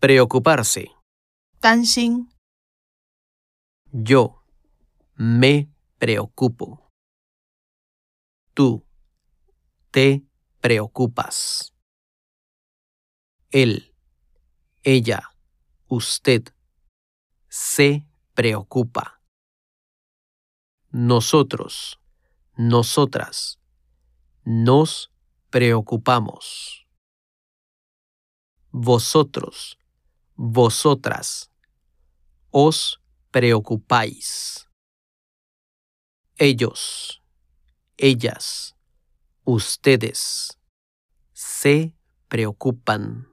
preocuparse. 担心、Yo me preocupo. Tú te preocupas. Él, ella, usted se preocupa. Nosotros, nosotras, nos preocupamos. Vosotros, vosotras, os preocupáis. Ellos, ellas, ustedes se preocupan.